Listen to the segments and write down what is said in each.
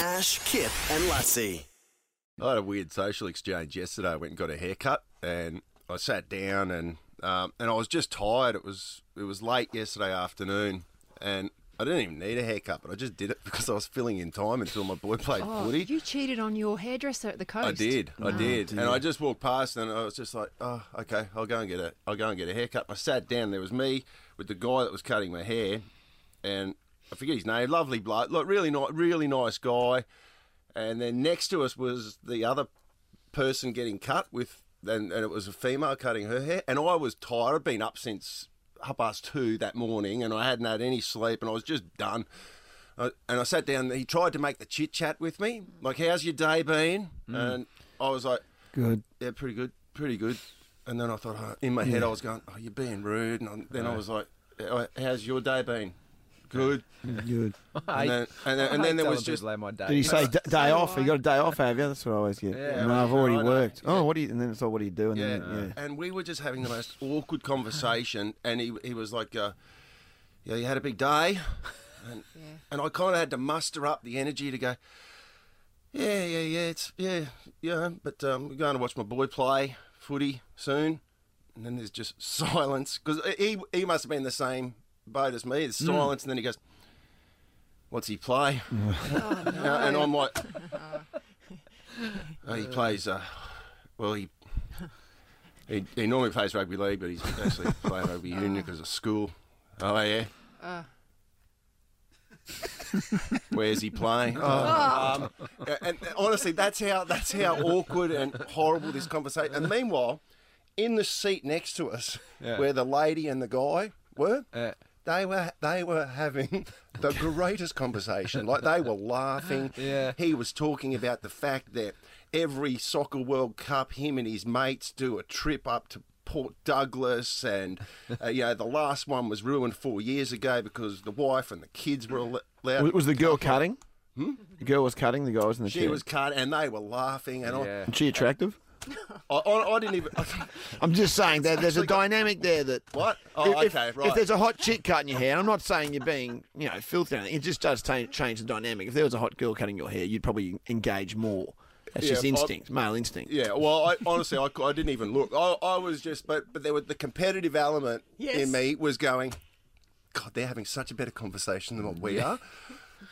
Ash, Kip, and Luttsy. I had a weird social exchange yesterday. I went and got a haircut, and I sat down, and um, and I was just tired. It was it was late yesterday afternoon, and I didn't even need a haircut, but I just did it because I was filling in time until my boy played Oh, footy. you cheated on your hairdresser at the coast. I did, I No. did, and I just walked past, and I was just like, "Oh, okay, I'll go and get a, I'll go and get a haircut." I sat down. There was me with the guy that was cutting my hair, and I forget his name. Lovely bloke, look, really nice, really nice guy. And then next to us was the other person getting cut with, and, and it was a female cutting her hair. And I was tired. I'd been up since half past two that morning, and I hadn't had any sleep, and I was just done. I, and I sat down. He tried to make the chit chat with me, like, "How's your day been?" Mm. And I was like, Good. "Yeah, pretty good, pretty good." And then I thought, oh, in my head, I was going, "Oh, you're being rude." And I, then I was like, "Oh, "How's your day been?" Good. Good. And then, and then, and then there was just like my day. Did he say d- day off? You got a day off, have you? That's what I always get. Yeah, no, I've already I worked. Yeah. Oh, what do you? And then it's all, what do you do? And Yeah, then, yeah. and we were just having the most awkward conversation, and he he was like, uh, "Yeah, you had a big day," and and I kind of had to muster up the energy to go, "Yeah, yeah, yeah, it's yeah, yeah," but um, we're going to watch my boy play footy soon, and then there's just silence because he he must have been the same boat as me. There's silence, and then he goes. What's he play? Uh, and I'm like, oh, he plays. Uh, well, he he, he normally plays rugby league, but he's actually playing rugby union because of school. Oh yeah. Where's he playing? Oh. Um, and, and honestly, that's how that's how awkward and horrible this conversation. And meanwhile, in the seat next to us, Yeah. where the lady and the guy were, Yeah. They were they were having the greatest conversation. Like they were laughing. Yeah. He was talking about the fact that every soccer World Cup, him and his mates do a trip up to Port Douglas, and uh, you know the last one was ruined four years ago because the wife and the kids were al- allowed. Was, was the girl cutting? The girl was cutting. The guy was in the she chair. was cut, and they were laughing, and Yeah. Was she attractive? I, I, I didn't even. I'm just saying that there's a got- dynamic there that. What? Oh, if, okay, right. If there's a hot chick cutting your hair, I'm not saying you're being, you know, filthy. or anything. It just does ta- change the dynamic. If there was a hot girl cutting your hair, you'd probably engage more. That's Yeah, just I- instinct, male instinct. Yeah, well, I, honestly, I, I didn't even look. I, I was just, but but there was the competitive element Yes. in me was going. God, they're having such a better conversation than what we are.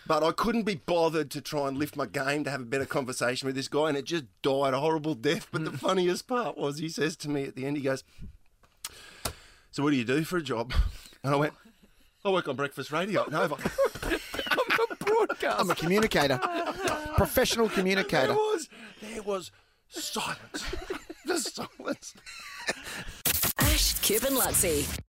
But I couldn't be bothered to try and lift my game to have a better conversation with this guy, and it just died a horrible death. But the mm. funniest part was he says to me at the end, he goes, "So what do you do for a job?" And I went, "I work on breakfast radio at Nova." I'm a broadcaster. I'm a communicator, professional communicator. there communicator. was, there was silence, just silence. Ash, Kip, and Luttsy.